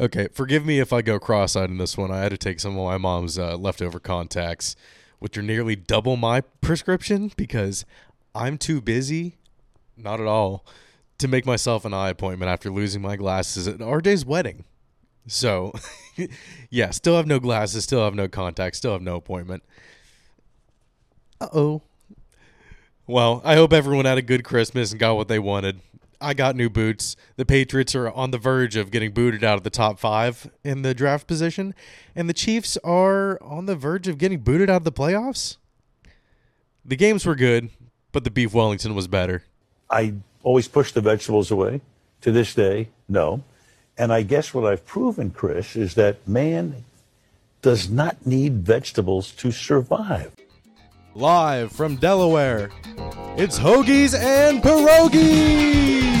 Okay, forgive me if I go cross-eyed in this one. I had to take some of my mom's uh, leftover contacts, which are nearly double my prescription because I'm too busy, not at all, to make myself an eye appointment after losing my glasses at RJ's wedding. So, yeah, still have no glasses, still have no contacts, still have no appointment. Uh oh. Well, I hope everyone had a good Christmas and got what they wanted. I got new boots. The Patriots are on the verge of getting booted out of the top five in the draft position, and the Chiefs are on the verge of getting booted out of the playoffs. The games were good, but the beef Wellington was better. I always push the vegetables away. To this day, no. And I guess what I've proven, Chris, is that man does not need vegetables to survive. Live from Delaware, it's Hoagies and Pierogies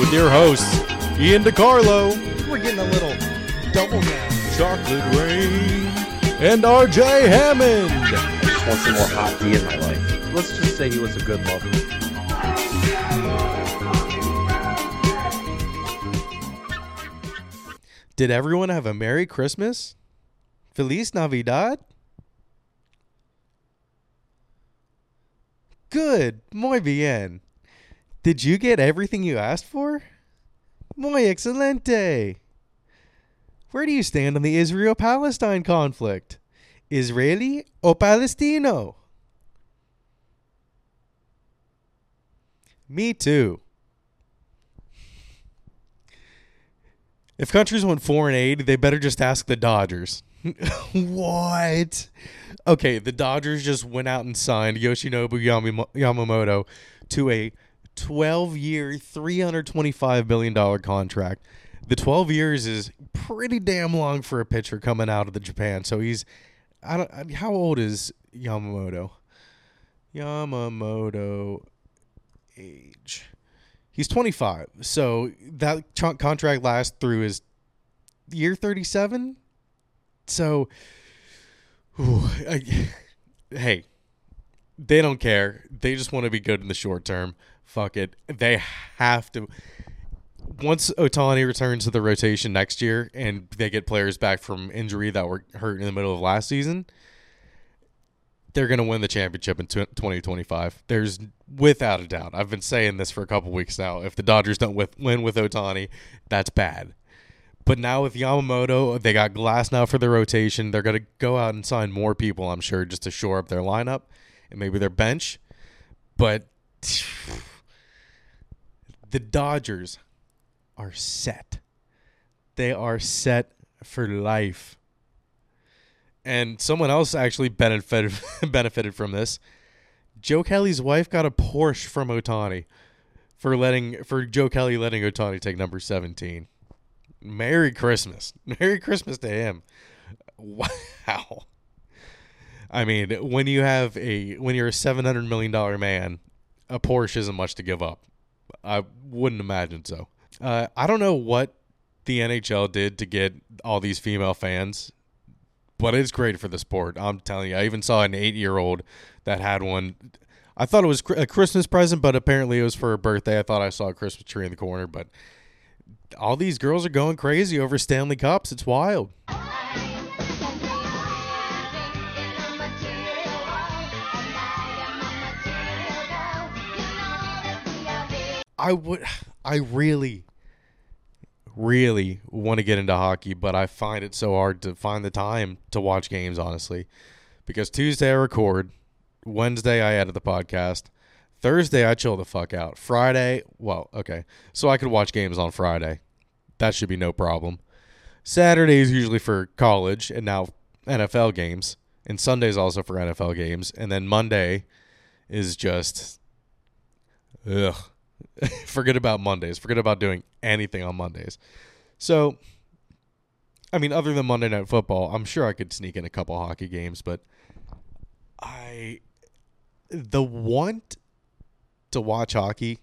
with your hosts, Ian DiCarlo. We're getting a little double down chocolate rain and RJ Hammond. I just want some more hot tea in my life. Let's just say he was a good lover. Did everyone have a Merry Christmas? Feliz Navidad? Good, muy bien. Did you get everything you asked for? Muy excelente. Where do you stand on the Israel Palestine conflict? Israeli or Palestino? Me too. If countries want foreign aid, they better just ask the Dodgers. what? Okay, the Dodgers just went out and signed Yoshinobu Yamamoto to a 12 year, $325 million contract. The 12 years is pretty damn long for a pitcher coming out of the Japan. So he's, I don't, how old is Yamamoto? Yamamoto age. He's 25. So that contract lasts through his year 37. So, whew, I, hey, they don't care. They just want to be good in the short term. Fuck it. They have to. Once Ohtani returns to the rotation next year and they get players back from injury that were hurt in the middle of last season, they're going to win the championship in 2025. There's without a doubt. I've been saying this for a couple weeks now. If the Dodgers don't with, win with Ohtani, that's bad. But now with Yamamoto, they got Glasnow for the rotation. They're going to go out and sign more people, I'm sure, just to shore up their lineup and maybe their bench. But the Dodgers are set. They are set for life. And someone else actually benefited benefited from this. Joe Kelly's wife got a Porsche from Ohtani for letting for Joe Kelly letting Ohtani take number 17. Merry Christmas. Merry Christmas to him. Wow. I mean, when you have a when you're a 700 million dollar man, a Porsche isn't much to give up. I wouldn't imagine so. Uh, I don't know what the NHL did to get all these female fans, but it's great for the sport. I'm telling you. I even saw an eight year old that had one. I thought it was a Christmas present, but apparently it was for her birthday. I thought I saw a Christmas tree in the corner, but all these girls are going crazy over Stanley Cups. It's wild. I would, I really, really want to get into hockey, but I find it so hard to find the time to watch games, honestly. Because Tuesday I record, Wednesday I edit the podcast, Thursday I chill the fuck out. Friday, well, okay, so I could watch games on Friday. That should be no problem. Saturday is usually for college and now NFL games, and Sunday's also for NFL games, and then Monday is just, ugh. Forget about Mondays. Forget about doing anything on Mondays. So, I mean, other than Monday Night Football, I'm sure I could sneak in a couple hockey games, but I the want to watch hockey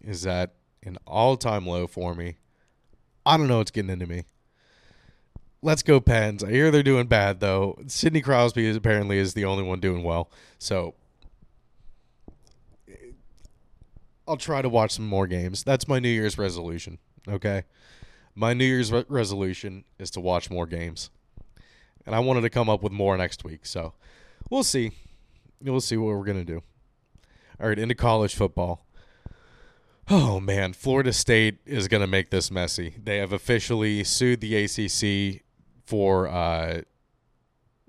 is at an all-time low for me. I don't know what's getting into me. Let's go Pens. I hear they're doing bad though. Sidney Crosby is apparently is the only one doing well. So I'll try to watch some more games. That's my New Year's resolution. Okay. My New Year's re- resolution is to watch more games. And I wanted to come up with more next week. So we'll see. We'll see what we're going to do. All right, into college football. Oh, man. Florida State is going to make this messy. They have officially sued the ACC for uh,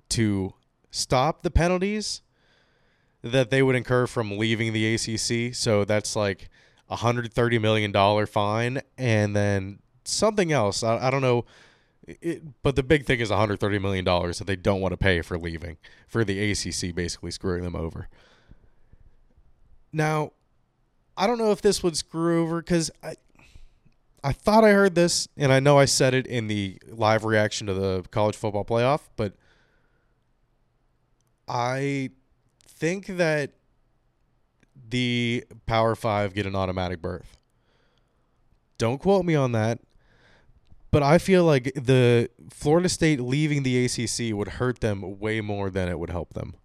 to stop the penalties that they would incur from leaving the ACC. So that's like a $130 million fine and then something else. I, I don't know. It, but the big thing is $130 million that they don't want to pay for leaving, for the ACC basically screwing them over. Now, I don't know if this would screw over because I, I thought I heard this, and I know I said it in the live reaction to the college football playoff, but I think that the Power Five get an automatic berth. Don't quote me on that, but I feel like the Florida State leaving the ACC would hurt them way more than it would help them.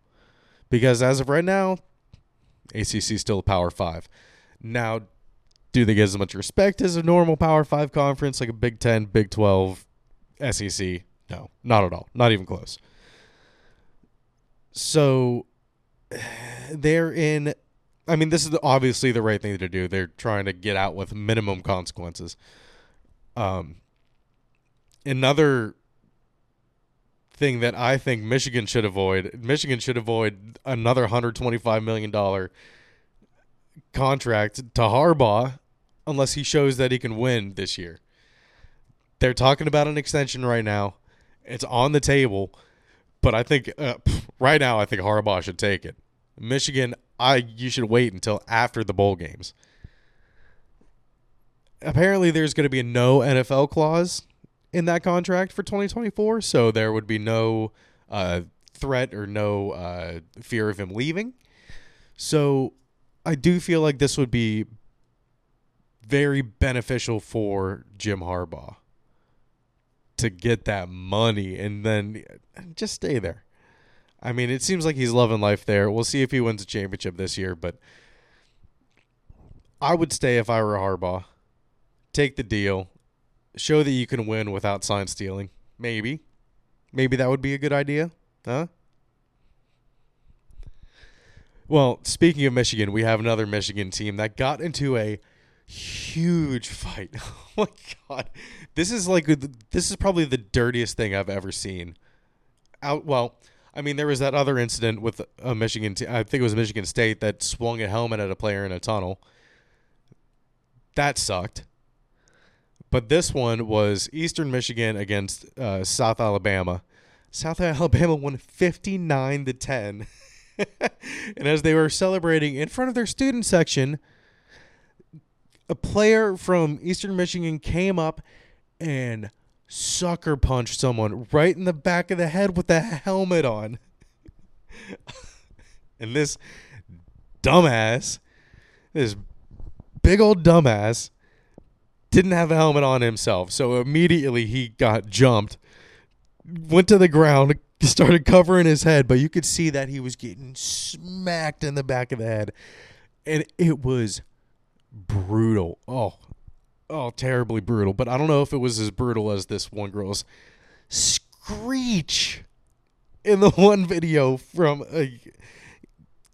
Because as of right now, ACC still a Power Five. Now, do they get as much respect as a normal Power Five conference like a Big Ten, Big Twelve, SEC? No, not at all. Not even close. So they're in. I mean, this is obviously the right thing to do. They're trying to get out with minimum consequences. Um, another thing that I think Michigan should avoid. Michigan should avoid another hundred twenty-five million dollar contract to Harbaugh unless he shows that he can win this year. They're talking about an extension right now. It's on the table, but I think uh, right now I think Harbaugh should take it. Michigan, I you should wait until after the bowl games. Apparently, there's going to be a no NFL clause in that contract for 2024, so there would be no uh, threat or no uh, fear of him leaving. So I do feel like this would be very beneficial for Jim Harbaugh to get that money and then just stay there. I mean, it seems like he's loving life there. We'll see if he wins a championship this year, but I would stay if I were Harbaugh. Take the deal. Show that you can win without sign stealing. Maybe. Maybe that would be a good idea. Huh? Well, speaking of Michigan, we have another Michigan team that got into a huge fight. Oh my god. This is like this is probably the dirtiest thing I've ever seen. Out well, I mean there was that other incident with a Michigan te- I think it was Michigan State that swung a helmet at a player in a tunnel. That sucked. But this one was Eastern Michigan against uh, South Alabama. South Alabama won 59 to 10. and as they were celebrating in front of their student section, a player from Eastern Michigan came up and sucker punched someone right in the back of the head with the helmet on. and this dumbass, this big old dumbass, didn't have a helmet on himself. So immediately he got jumped, went to the ground, started covering his head, but you could see that he was getting smacked in the back of the head. And it was brutal. Oh, oh, terribly brutal. But I don't know if it was as brutal as this one girl's screech in the one video from uh,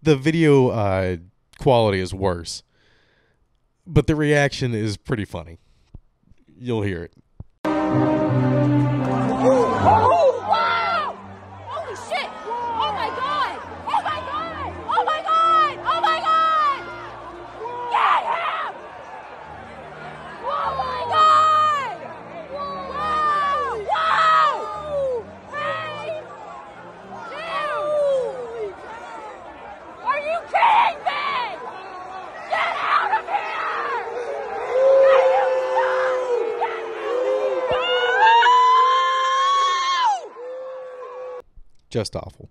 the video uh, quality is worse, but the reaction is pretty funny. You'll hear it. Just awful.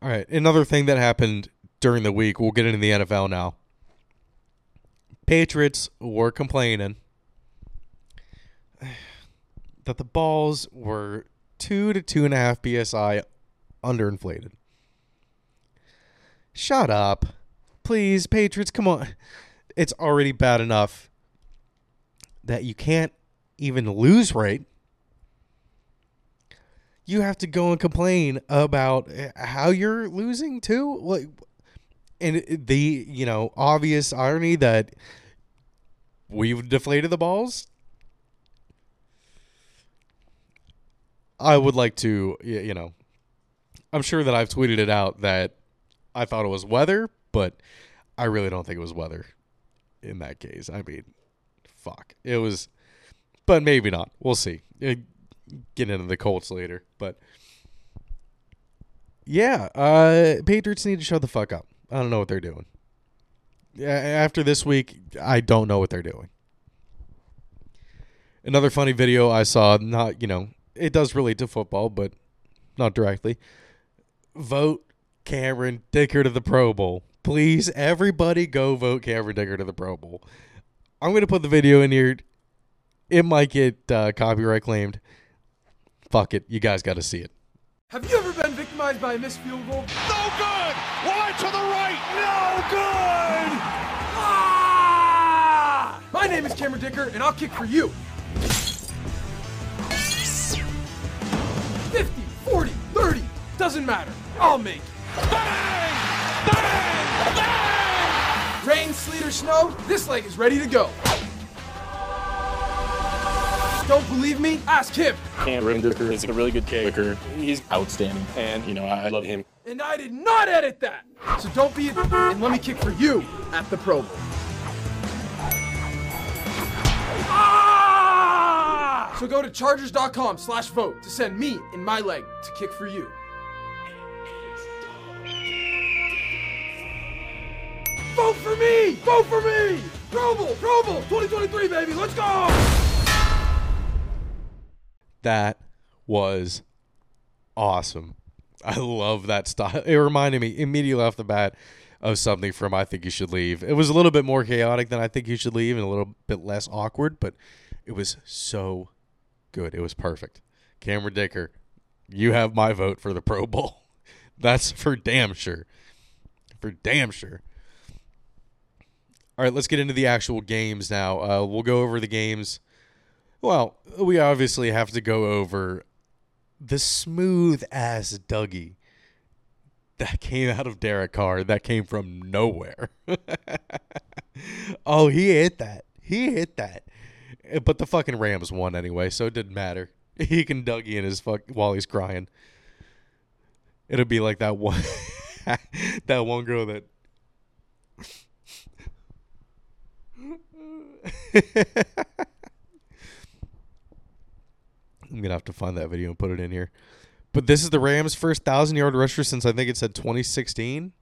All right. Another thing that happened during the week, we'll get into the NFL now. Patriots were complaining that the balls were two to two and a half psi underinflated. Shut up. Please, Patriots, come on. It's already bad enough that you can't even lose right, you have to go and complain about how you're losing too. Like, and the you know obvious irony that we've deflated the balls. I would like to, you know, I'm sure that I've tweeted it out that I thought it was weather, but I really don't think it was weather in that case. I mean, fuck. It was, but maybe not. We'll see. Uh, Get into the Colts later, but yeah, uh, Patriots need to shut the fuck up. I don't know what they're doing. Yeah, After this week, I don't know what they're doing. Another funny video I saw, not, you know, it does relate to football, but not directly. Vote Cameron Dicker to the Pro Bowl. Please, everybody go vote Cameron Dicker to the Pro Bowl. I'm going to put the video in here. It might get uh, copyright claimed. Fuck it. You guys got to see it. Have you ever been victimized by a missed field goal? No good! Wide to the right! No good! Ah! My name is Cameron Dicker, and I'll kick for you. 50, 40, 30, doesn't matter. I'll make it. Bang! Bang! Bang! Rain, sleet, or snow, this leg is ready to go. Don't believe me? Ask him. Cameron Dicker is a really good kicker. He's outstanding, and you know I love him. And I did not edit that. So don't be a and let me kick for you at the Pro Bowl. Ah! So go to chargers.com slash vote to send me and my leg to kick for you. Vote for me! Vote for me! Pro Bowl! Pro Bowl! 2023, baby! Let's go! That was awesome. I love that style. It reminded me immediately off the bat of something from I Think You Should Leave. It was a little bit more chaotic than I Think You Should Leave and a little bit less awkward, but it was so good. It was perfect. Cameron Dicker, you have my vote for the Pro Bowl. That's for damn sure. For damn sure. All right, let's get into the actual games now. Uh, we'll go over the games. Well, we obviously have to go over the smooth ass Dougie that came out of Derek Carr that came from nowhere. oh, he hit that. He hit that. Eh, But the fucking Rams won anyway, so it didn't matter. He can Dougie in his fuck while he's crying. It'll be like that one that one girl that I'm gonna have to find that video and put it in here. But this is the Rams' first thousand yard rusher since I think it said 2016.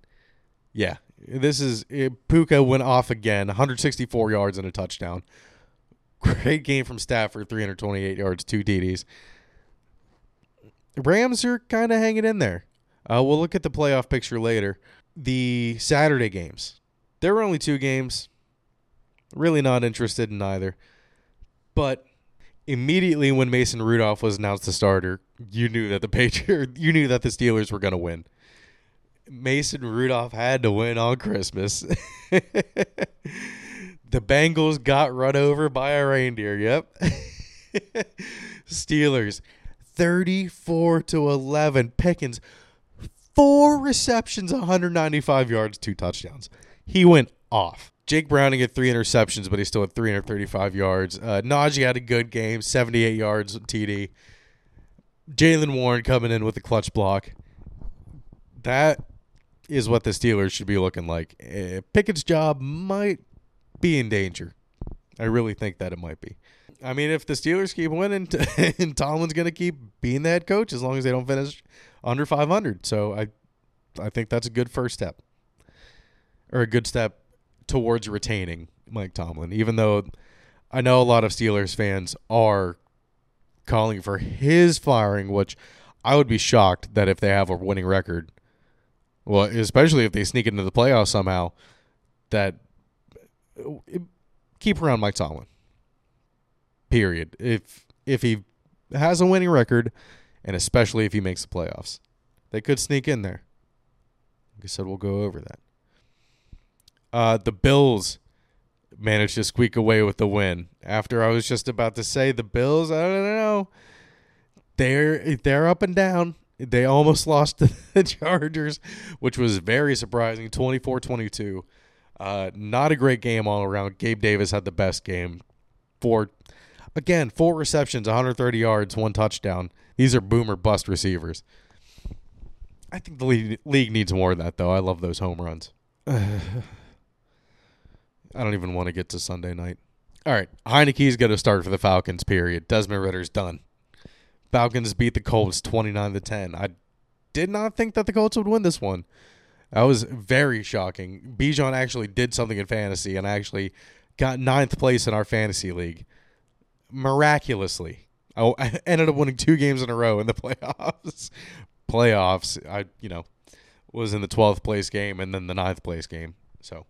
Yeah, this is it, Puka went off again, 164 yards and a touchdown. Great game from Stafford, 328 yards, two TDs. Rams are kind of hanging in there. Uh, we'll look at the playoff picture later. The Saturday games. There were only two games. Really not interested in either. But immediately when Mason Rudolph was announced the starter, you knew that the Patriot, you knew that the Steelers were going to win. Mason Rudolph had to win on Christmas. the Bengals got run over by a reindeer. Yep. Steelers 34 to 11. Pickens four receptions, 195 yards, two touchdowns. He went off. Jake Browning had three interceptions, but he still had 335 yards. Uh, Najee had a good game, 78 yards TD. Jaylen Warren coming in with a clutch block. That is what the Steelers should be looking like. Uh, Pickett's job might be in danger. I really think that it might be. I mean, if the Steelers keep winning, and Tomlin's going to keep being the head coach as long as they don't finish under 500. So I, I think that's a good first step, or a good step towards retaining Mike Tomlin. Even though I know a lot of Steelers fans are calling for his firing, which I would be shocked that if they have a winning record, well, especially if they sneak into the playoffs somehow, that keep around Mike Tomlin. Period. If if he has a winning record, and especially if he makes the playoffs, they could sneak in there. Like I said, we'll go over that. Uh, the Bills managed to squeak away with the win. After I was just about to say the Bills, I don't know. They're they're up and down. They almost lost to the Chargers, which was very surprising, 24-22. Uh, not a great game all around. Gabe Davis had the best game. Four again, four receptions, 130 yards, one touchdown. These are boomer bust receivers. I think the league, league needs more of that, though. I love those home runs. I don't even want to get to Sunday night. All right, Heinicke's going to start for the Falcons. Period. Desmond Ridder's done. Falcons beat the Colts twenty nine to ten. I did not think that the Colts would win this one. That was very shocking. Bijan actually did something in fantasy and actually got ninth place in our fantasy league miraculously. I oh, ended up winning two games in a row in the playoffs. playoffs, I you know was in the twelfth place game and then the ninth place game. So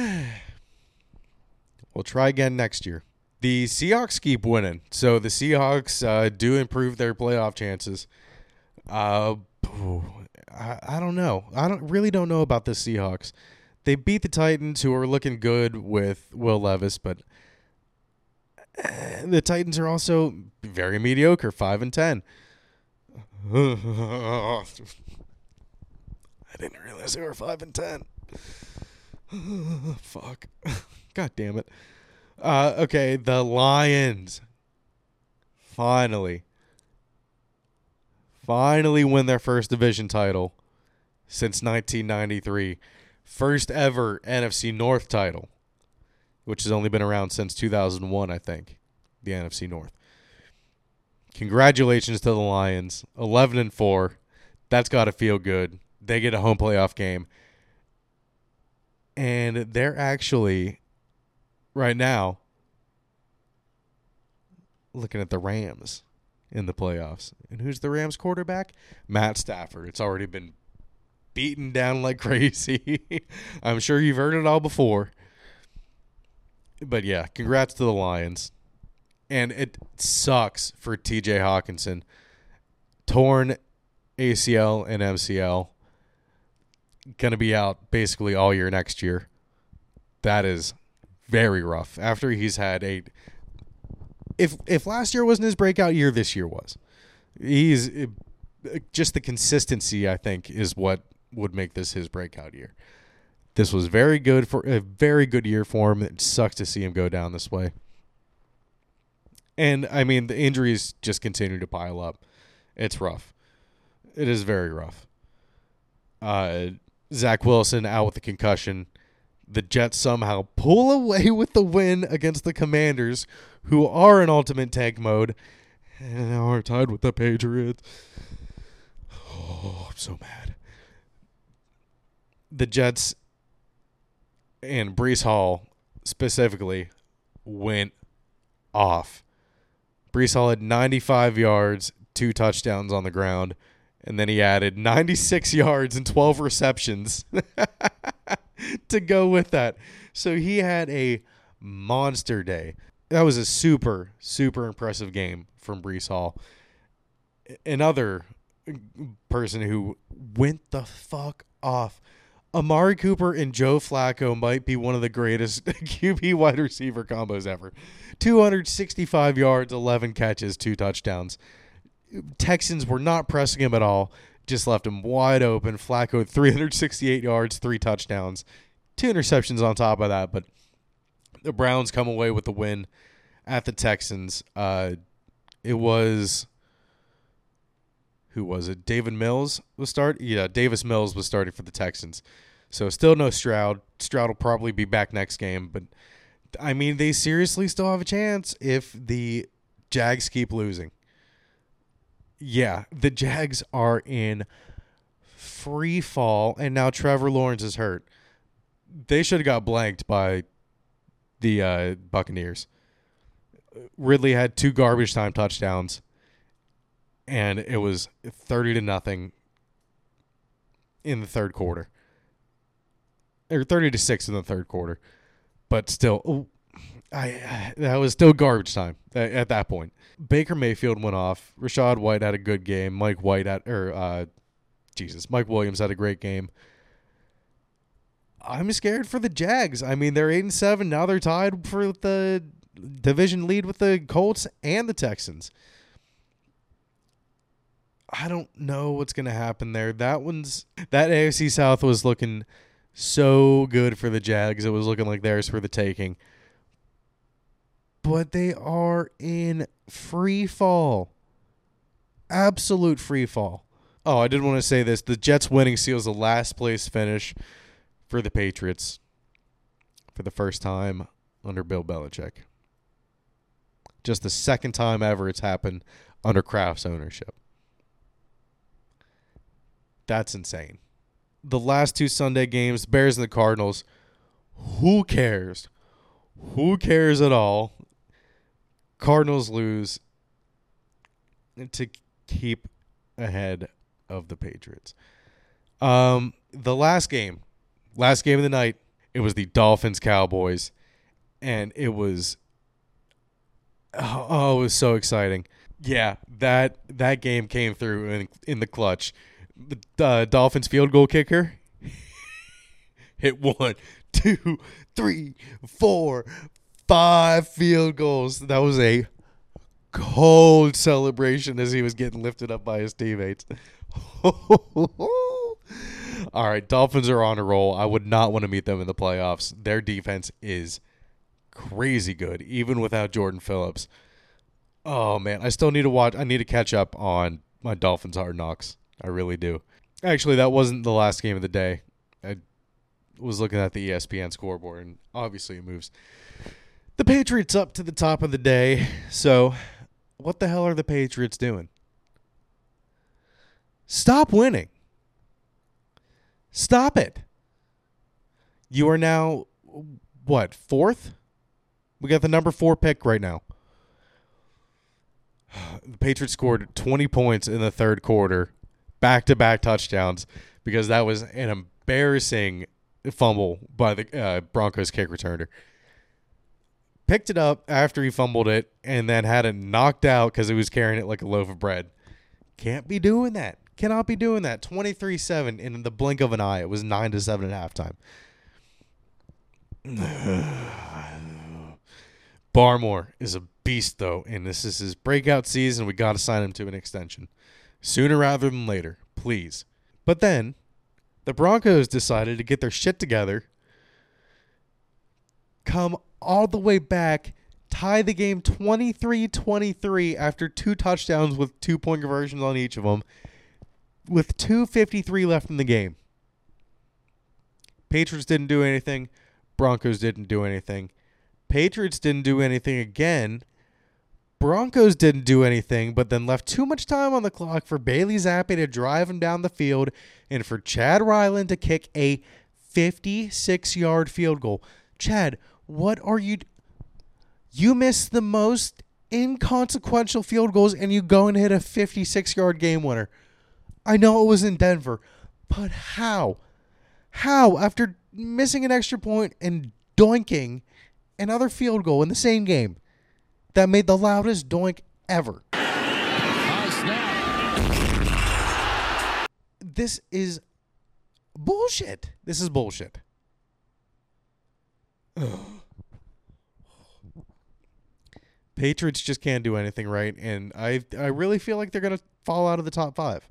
we'll try again next year. The Seahawks keep winning, so the Seahawks uh, do improve their playoff chances. Uh, I, I don't know. I don't really don't know about the Seahawks. They beat the Titans, who are looking good with Will Levis, but the Titans are also very mediocre, five and ten. I didn't realize they were five and ten. Fuck. God damn it. Uh, okay, the Lions finally, finally win their first division title since 1993. First ever NFC North title which has only been around since 2001, I think, the NFC North. Congratulations to the Lions, 11 and 4. That's got to feel good. They get a home playoff game. And they're actually right now looking at the Rams in the playoffs. And who's the Rams quarterback? Matt Stafford. It's already been beaten down like crazy. I'm sure you've heard it all before but yeah, congrats to the Lions. And it sucks for TJ Hockenson. Torn ACL and MCL. Going to be out basically all year next year. That is very rough. After he's had a if if last year wasn't his breakout year, this year was. He's just the consistency I think is what would make this his breakout year. This was very good for a very good year for him. It sucks to see him go down this way. And I mean, the injuries just continue to pile up. It's rough. It is very rough. Uh, Zach Wilson out with a concussion. The Jets somehow pull away with the win against the Commanders, who are in ultimate tank mode, and are tied with the Patriots. Oh, I'm so mad. The Jets and Breece Hall specifically went off. Breece Hall had 95 yards, two touchdowns on the ground, and then he added 96 yards and 12 receptions to go with that. So he had a monster day. That was a super, super impressive game from Breece Hall. Another person who went the fuck off Amari Cooper and Joe Flacco might be one of the greatest QB wide receiver combos ever. 265 yards, 11 catches, two touchdowns. Texans were not pressing him at all, just left him wide open. Flacco 368 yards, three touchdowns, two interceptions on top of that, but the Browns come away with the win at the Texans. Uh, it was who was it? David Mills was start. Yeah, Davis Mills was starting for the Texans. So still no Stroud. Stroud will probably be back next game, but I mean they seriously still have a chance if the Jags keep losing. Yeah, the Jags are in free fall, and now Trevor Lawrence is hurt. They should have got blanked by the uh, Buccaneers. Ridley had two garbage time touchdowns and it was 30 to nothing in the third quarter. Or 30 to 6 in the third quarter. But still I that was still garbage time at, at, that point. Baker Mayfield went off. Rachaad White had a good game. Mike White had or uh, Jesus, Mike Williams had a great game. I'm scared for the Jags. I mean, they're eight and seven now. They're tied for the division lead with the Colts and the Texans. I don't know what's going to happen there. That one's that AFC South was looking so good for the Jags. It was looking like theirs for the taking. But they are in free fall. Absolute free fall. Oh, I did want to say this. The Jets winning seals the last place finish for the Patriots for the first time under Bill Belichick. Just the second time ever it's happened under Kraft's ownership. That's insane. The last two Sunday games, Bears and the Cardinals. Who cares? Who cares at all? Cardinals lose to keep ahead of the Patriots. Um, the last game, last game of the night, it was the Dolphins Cowboys, and it was oh, it was so exciting. Yeah, that that game came through in in the clutch. The uh, Dolphins field goal kicker hit one, two, three, four, five field goals. That was a cold celebration as he was getting lifted up by his teammates. All right, Dolphins are on a roll. I would not want to meet them in the playoffs. Their defense is crazy good, even without Jordan Phillips. Oh man, I still need to watch. I need to catch up on my Dolphins Hard Knocks. I really do. Actually, that wasn't the last game of the day. I was looking at the ESPN scoreboard, and obviously it moves the Patriots up to the top of the day. So, what the hell are the Patriots doing? Stop winning. Stop it. You are now what fourth? We got the number four pick right now. The Patriots scored 20 points in the third quarter, back to back touchdowns, because that was an embarrassing fumble by the uh, Broncos kick returner. Picked it up after he fumbled it and then had it knocked out because he was carrying it like a loaf of bread. Can't be doing that. Cannot be doing that. 23 7 in the blink of an eye. It was 9 to 7 at halftime. Barmore is a beast, though, and this is his breakout season. We got to sign him to an extension sooner rather than later, please. But then the Broncos decided to get their shit together, come all the way back, tie the game 23 23 after two touchdowns with two point conversions on each of them, with 2.53 left in the game. Patriots didn't do anything. Broncos didn't do anything. Patriots didn't do anything again. Broncos didn't do anything, but then left too much time on the clock for Bailey Zappe to drive him down the field and for Chad Ryland to kick a 56 yard field goal. Chad, what are you. You miss the most inconsequential field goals and you go and hit a 56 yard game winner. I know it was in Denver, but how? How, after missing an extra point and doinking another field goal in the same game that made the loudest doink ever? This is bullshit. This is bullshit. Patriots just can't do anything right, and I I really feel like they're gonna fall out of the top five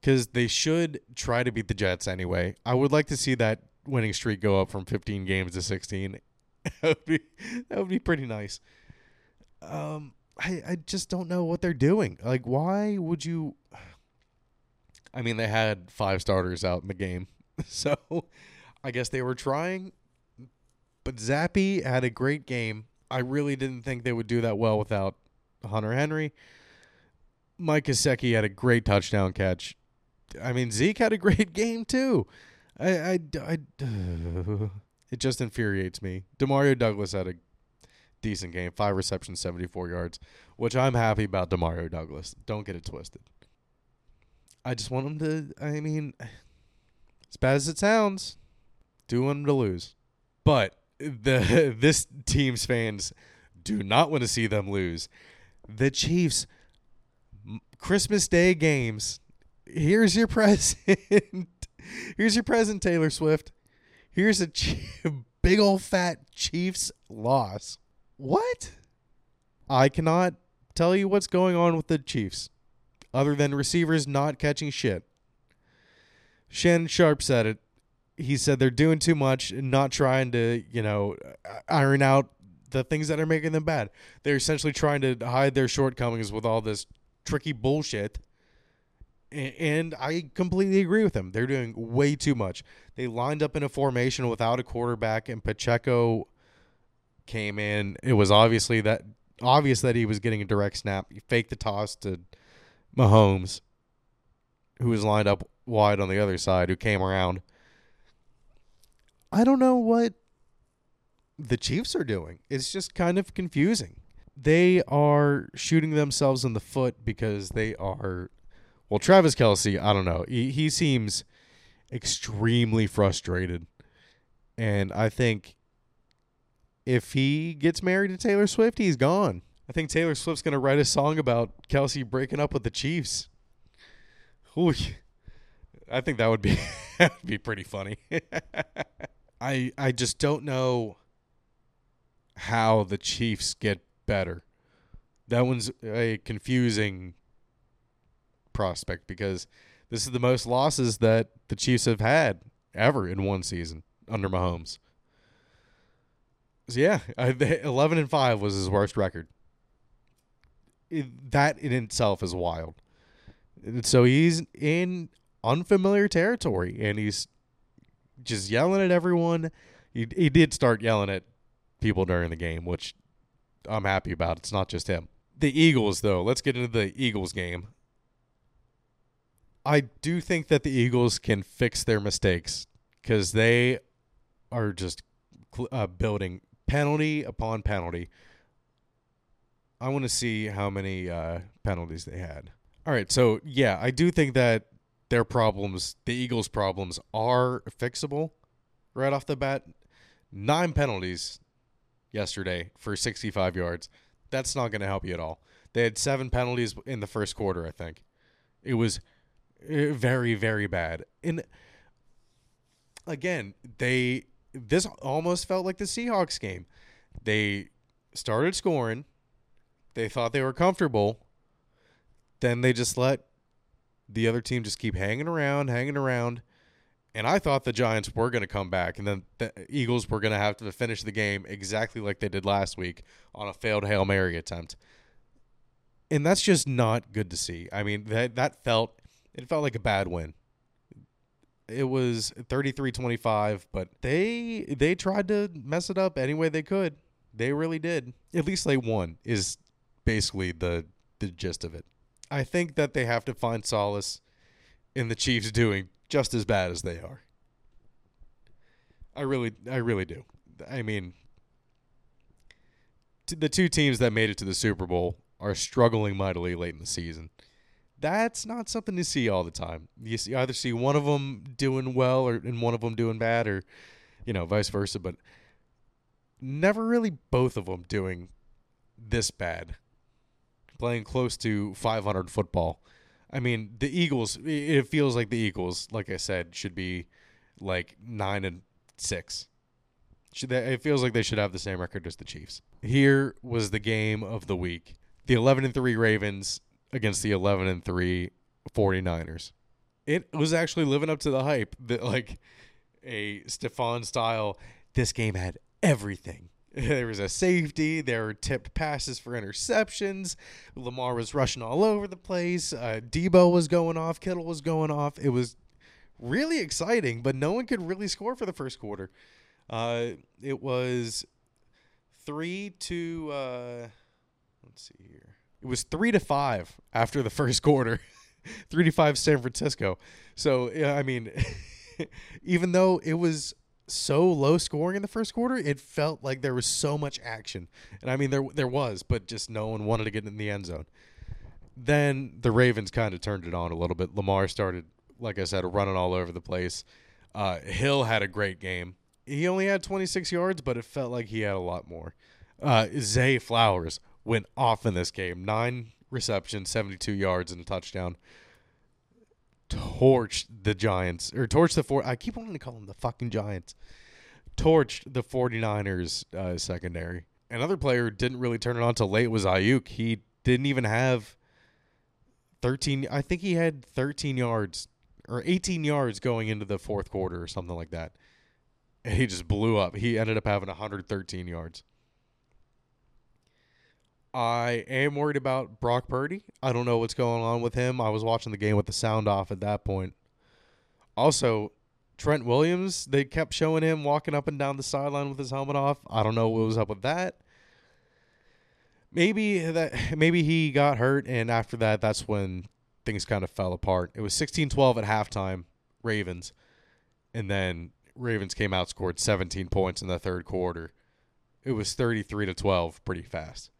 because they should try to beat the Jets anyway. I would like to see that winning streak go up from 15 games to 16. that would be that would be pretty nice. Um, I I just don't know what they're doing. Like, why would you? I mean, they had five starters out in the game, so I guess they were trying. But Zappe had a great game. I really didn't think they would do that well without Hunter Henry. Mike Gesicki had a great touchdown catch. I mean, Zeke had a great game too. I, I, I it just infuriates me. Demario Douglas had a decent game, five receptions, seventy four yards, which I'm happy about. Demario Douglas, don't get it twisted. I just want him to. I mean, as bad as it sounds, do want him to lose, but the this team's fans do not want to see them lose. The Chiefs Christmas Day games. Here's your present. Here's your present, Taylor Swift. Here's a big old fat Chiefs loss. What? I cannot tell you what's going on with the Chiefs other than receivers not catching shit. Shannon Sharpe said it. He said they're doing too much and not trying to, you know, iron out the things that are making them bad. They're essentially trying to hide their shortcomings with all this tricky bullshit. And I completely agree with him. They're doing way too much. They lined up in a formation without a quarterback, and Pacheco came in. It was obviously that obvious that he was getting a direct snap. He faked the toss to Mahomes, who was lined up wide on the other side, who came around. I don't know what the Chiefs are doing. It's just kind of confusing. They are shooting themselves in the foot because they are. Well, Travis Kelce, I don't know. He, he seems extremely frustrated. And I think if he gets married to Taylor Swift, he's gone. I think Taylor Swift's going to write a song about Kelsey breaking up with the Chiefs. Ooh, I think that would be that would be pretty funny. I I just don't know how the Chiefs get better. That one's a confusing prospect because this is the most losses that the Chiefs have had ever in one season under Mahomes. So yeah, I, eleven and five was his worst record. It, that in itself is wild. So he's in unfamiliar territory, and he's just yelling at everyone. He he did start yelling at people during the game, which I'm happy about. It's not just him. The Eagles, though, let's get into the Eagles game. I do think that the Eagles can fix their mistakes because they are just uh, building penalty upon penalty. I want to see how many uh, penalties they had. All right, so yeah, I do think that their problems, the Eagles' problems, are fixable right off the bat. Nine penalties yesterday for 65 yards. That's not going to help you at all. They had seven penalties in the first quarter, I think. It was uh, very, very bad. And again, they this almost felt like the Seahawks game. They started scoring. They thought they were comfortable. Then they just let the other team just keep hanging around, hanging around. And I thought the Giants were going to come back, and then the Eagles were going to have to finish the game exactly like they did last week on a failed Hail Mary attempt. And that's just not good to see. I mean, that that felt it felt like a bad win. It was 33-25, but they they tried to mess it up any way they could. They really did. At least they won is basically the the gist of it. I think that they have to find solace in the Chiefs doing just as bad as they are. I really, I really do. I mean, the two teams that made it to the Super Bowl are struggling mightily late in the season. That's not something to see all the time. You see, either see one of them doing well or and one of them doing bad, or you know, vice versa. But never really both of them doing this bad playing close to 500 football. I mean, the Eagles. It feels like the Eagles, like I said, should be like nine and six. Should they, it feels like they should have the same record as the Chiefs. Here was the game of the week: the 11 and three Ravens against the 11 and three 49ers. It was actually living up to the hype that like a Stefon style. This game had everything. There was a safety. There were tipped passes for interceptions. Lamar was rushing all over the place. Uh, Deebo was going off. Kittle was going off. It was really exciting, but no one could really score for the first quarter. Uh, it was three to uh, let's see here. It was three to five after the first quarter. three to five San Francisco. So I mean, even though it was so low scoring in the first quarter, it felt like there was so much action. And I mean there there was, but just no one wanted to get in the end zone. Then the Ravens kind of turned it on a little bit. Lamar started, like I said, running all over the place. Uh, Hill had a great game. He only had 26 yards, but it felt like he had a lot more. Uh, Zay Flowers went off in this game. Nine receptions, 72 yards, and a touchdown. Torched the Giants or torched the four. I keep wanting to call them the fucking Giants. Torched the 49ers uh, secondary. Another player didn't really turn it on till late was Aiyuk. He didn't even have 13. I think he had 13 yards or 18 yards going into the fourth quarter or something like that. And he just blew up. He ended up having 113 yards. I am worried about Brock Purdy. I don't know what's going on with him. I was watching the game with the sound off at that point. Also, Trent Williams, they kept showing him walking up and down the sideline with his helmet off. I don't know what was up with that. Maybe that maybe he got hurt and after that that's when things kind of fell apart. It was 16-12 at halftime, Ravens. And then Ravens came out scored 17 points in the third quarter. It was 33 to 12 pretty fast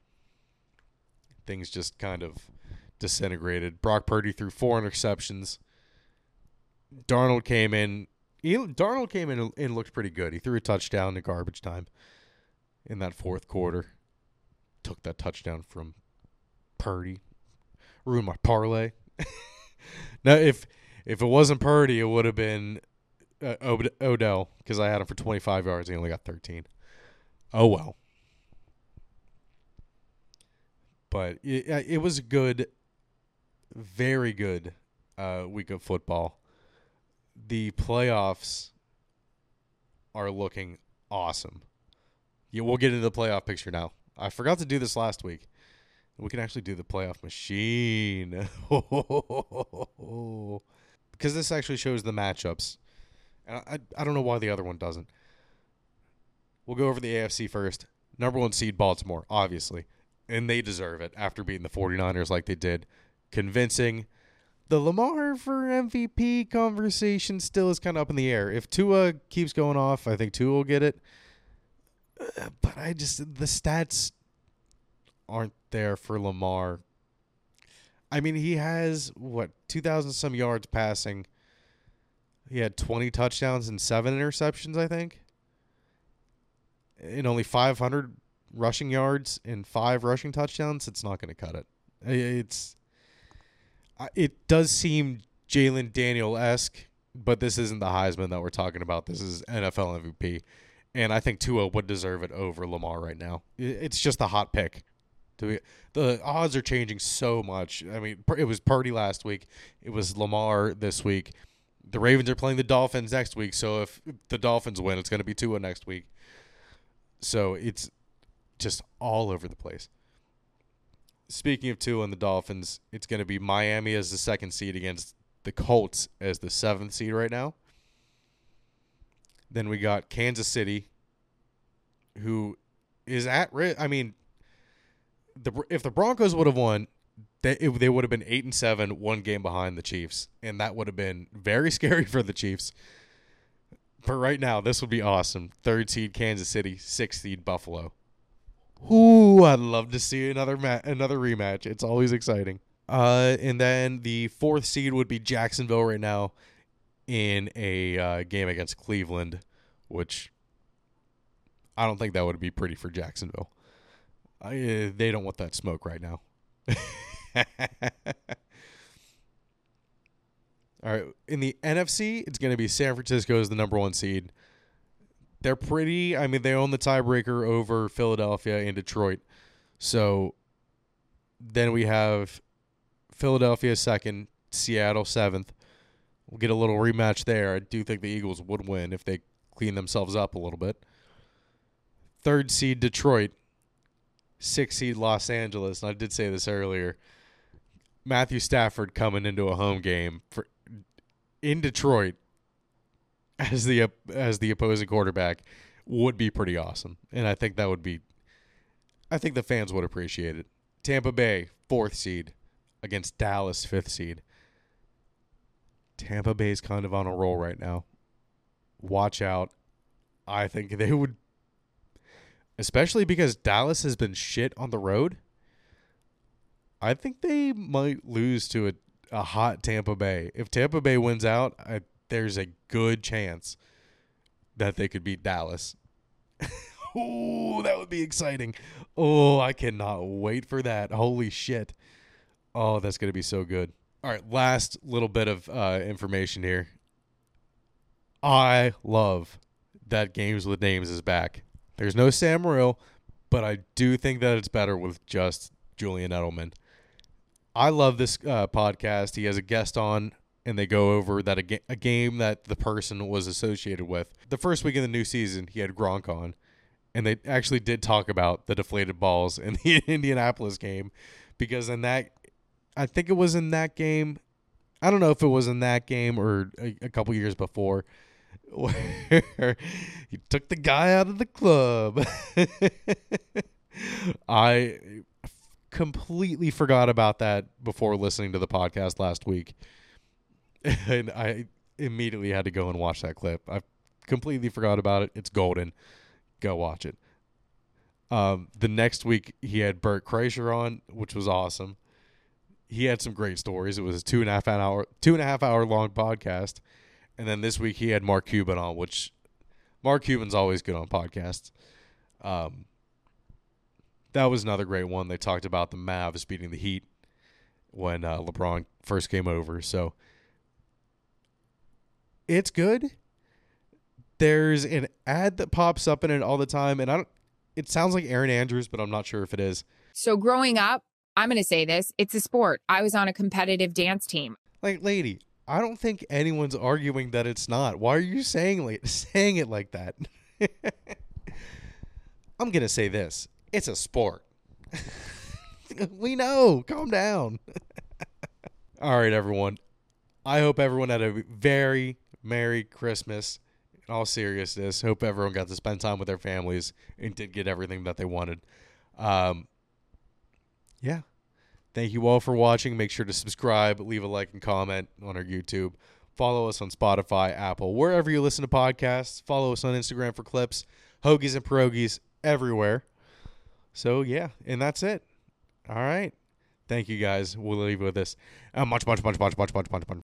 things just kind of disintegrated. Brock Purdy threw four interceptions. Darnold came in. He, Darnold came in and looked pretty good. He threw a touchdown in garbage time in that fourth quarter. Took that touchdown from Purdy. Ruined my parlay. now, if if it wasn't Purdy, it would have been uh, Odell because I had him for 25 yards. He only got 13. Oh well. But it, it was a good, very good uh, week of football. The playoffs are looking awesome. Yeah, we'll get into the playoff picture now. I forgot to do this last week. We can actually do the playoff machine. because this actually shows the matchups. And I, I don't know why the other one doesn't. We'll go over the AFC first. Number one seed, Baltimore, obviously and they deserve it after beating the 49ers like they did. Convincing. The Lamar for MVP conversation still is kind of up in the air. If Tua keeps going off, I think Tua will get it. Uh, but I just, the stats aren't there for Lamar. I mean, he has, what, 2,000 some yards passing. He had 20 touchdowns and seven interceptions, I think. In only 500 rushing yards and five rushing touchdowns, it's not going to cut it. It's it does seem Jayden Daniel esque, but this isn't the Heisman that we're talking about. This is NFL MVP, and I think Tua would deserve it over Lamar right now. It's just a hot pick. The odds are changing so much. I mean, it was Purdy last week. It was Lamar this week. The Ravens are playing the Dolphins next week. So if the Dolphins win, it's going to be Tua next week. So it's just all over the place. Speaking of Tua and the Dolphins, it's going to be Miami as the second seed against the Colts as the seventh seed right now. Then we got Kansas City, who is at risk. I mean, the if the Broncos would have won, they it, they would have been eight and seven, one game behind the Chiefs, and that would have been very scary for the Chiefs. But right now, this would be awesome. Third seed Kansas City, sixth seed Buffalo. Ooh, I'd love to see another ma- another rematch. It's always exciting. Uh, and then the fourth seed would be Jacksonville right now in a uh, game against Cleveland, which I don't think that would be pretty for Jacksonville. I, uh, they don't want that smoke right now. All right, in the NFC, it's going to be San Francisco as the number one seed they're pretty. I mean, they own the tiebreaker over Philadelphia and Detroit. So then we have Philadelphia second, Seattle seventh. We'll get a little rematch there. I do think the Eagles would win if they clean themselves up a little bit. Third seed Detroit, six seed Los Angeles. And I did say this earlier. Matthew Stafford coming into a home game for in Detroit as the as the opposing quarterback would be pretty awesome, and I think that would be. I think the fans would appreciate it. Tampa Bay fourth seed against Dallas fifth seed. Tampa Bay is kind of on a roll right now. Watch out. I think they would especially because Dallas has been shit on the road. I think they might lose to a, a hot Tampa Bay. If Tampa Bay wins out, I there's a good chance that they could beat Dallas. oh, that would be exciting. Oh, I cannot wait for that. Holy shit. Oh, that's going to be so good. All right, last little bit of uh, information here. I love that Games with Names is back. There's no Sam Morril, but I do think that it's better with just Julian Edelman. I love this uh, podcast. He has a guest on, and they go over that a, ga- a game that the person was associated with. The first week of the new season, he had Gronk on, and they actually did talk about the deflated balls in the Indianapolis game because in that, I think it was in that game. I don't know if it was in that game or a, a couple years before where he took the guy out of the club. I completely forgot about that before listening to the podcast last week. And I immediately had to go and watch that clip. I completely forgot about it. It's golden. Go watch it. Um, the next week he had Bert Kreischer on, which was awesome. He had some great stories. It was a two and a half hour two and a half hour long podcast. And then this week he had Mark Cuban on, which Mark Cuban's always good on podcasts. Um, that was another great one. They talked about the Mavs beating the Heat when uh, LeBron first came over. So it's good. There's an ad that pops up in it all the time, and I don't. It sounds like Erin Andrews, but I'm not sure if it is. So growing up, I'm going to say this: it's a sport. I was on a competitive dance team. Like, lady, I don't think anyone's arguing that it's not. Why are you saying like saying it like that? I'm gonna say this: it's a sport. we know. Calm down. All right, everyone. I hope everyone had a very merry Christmas. In all seriousness, hope everyone got to spend time with their families and did get everything that they wanted. Um, yeah. Thank you all for watching. Make sure to subscribe, leave a like and comment on our YouTube. Follow us on Spotify, Apple, wherever you listen to podcasts. Follow us on Instagram for clips, hoagies and pierogies everywhere. So yeah, and that's it. All right. Thank you guys. We'll leave with this. Uh, much, much, much, much, much, much, much, much.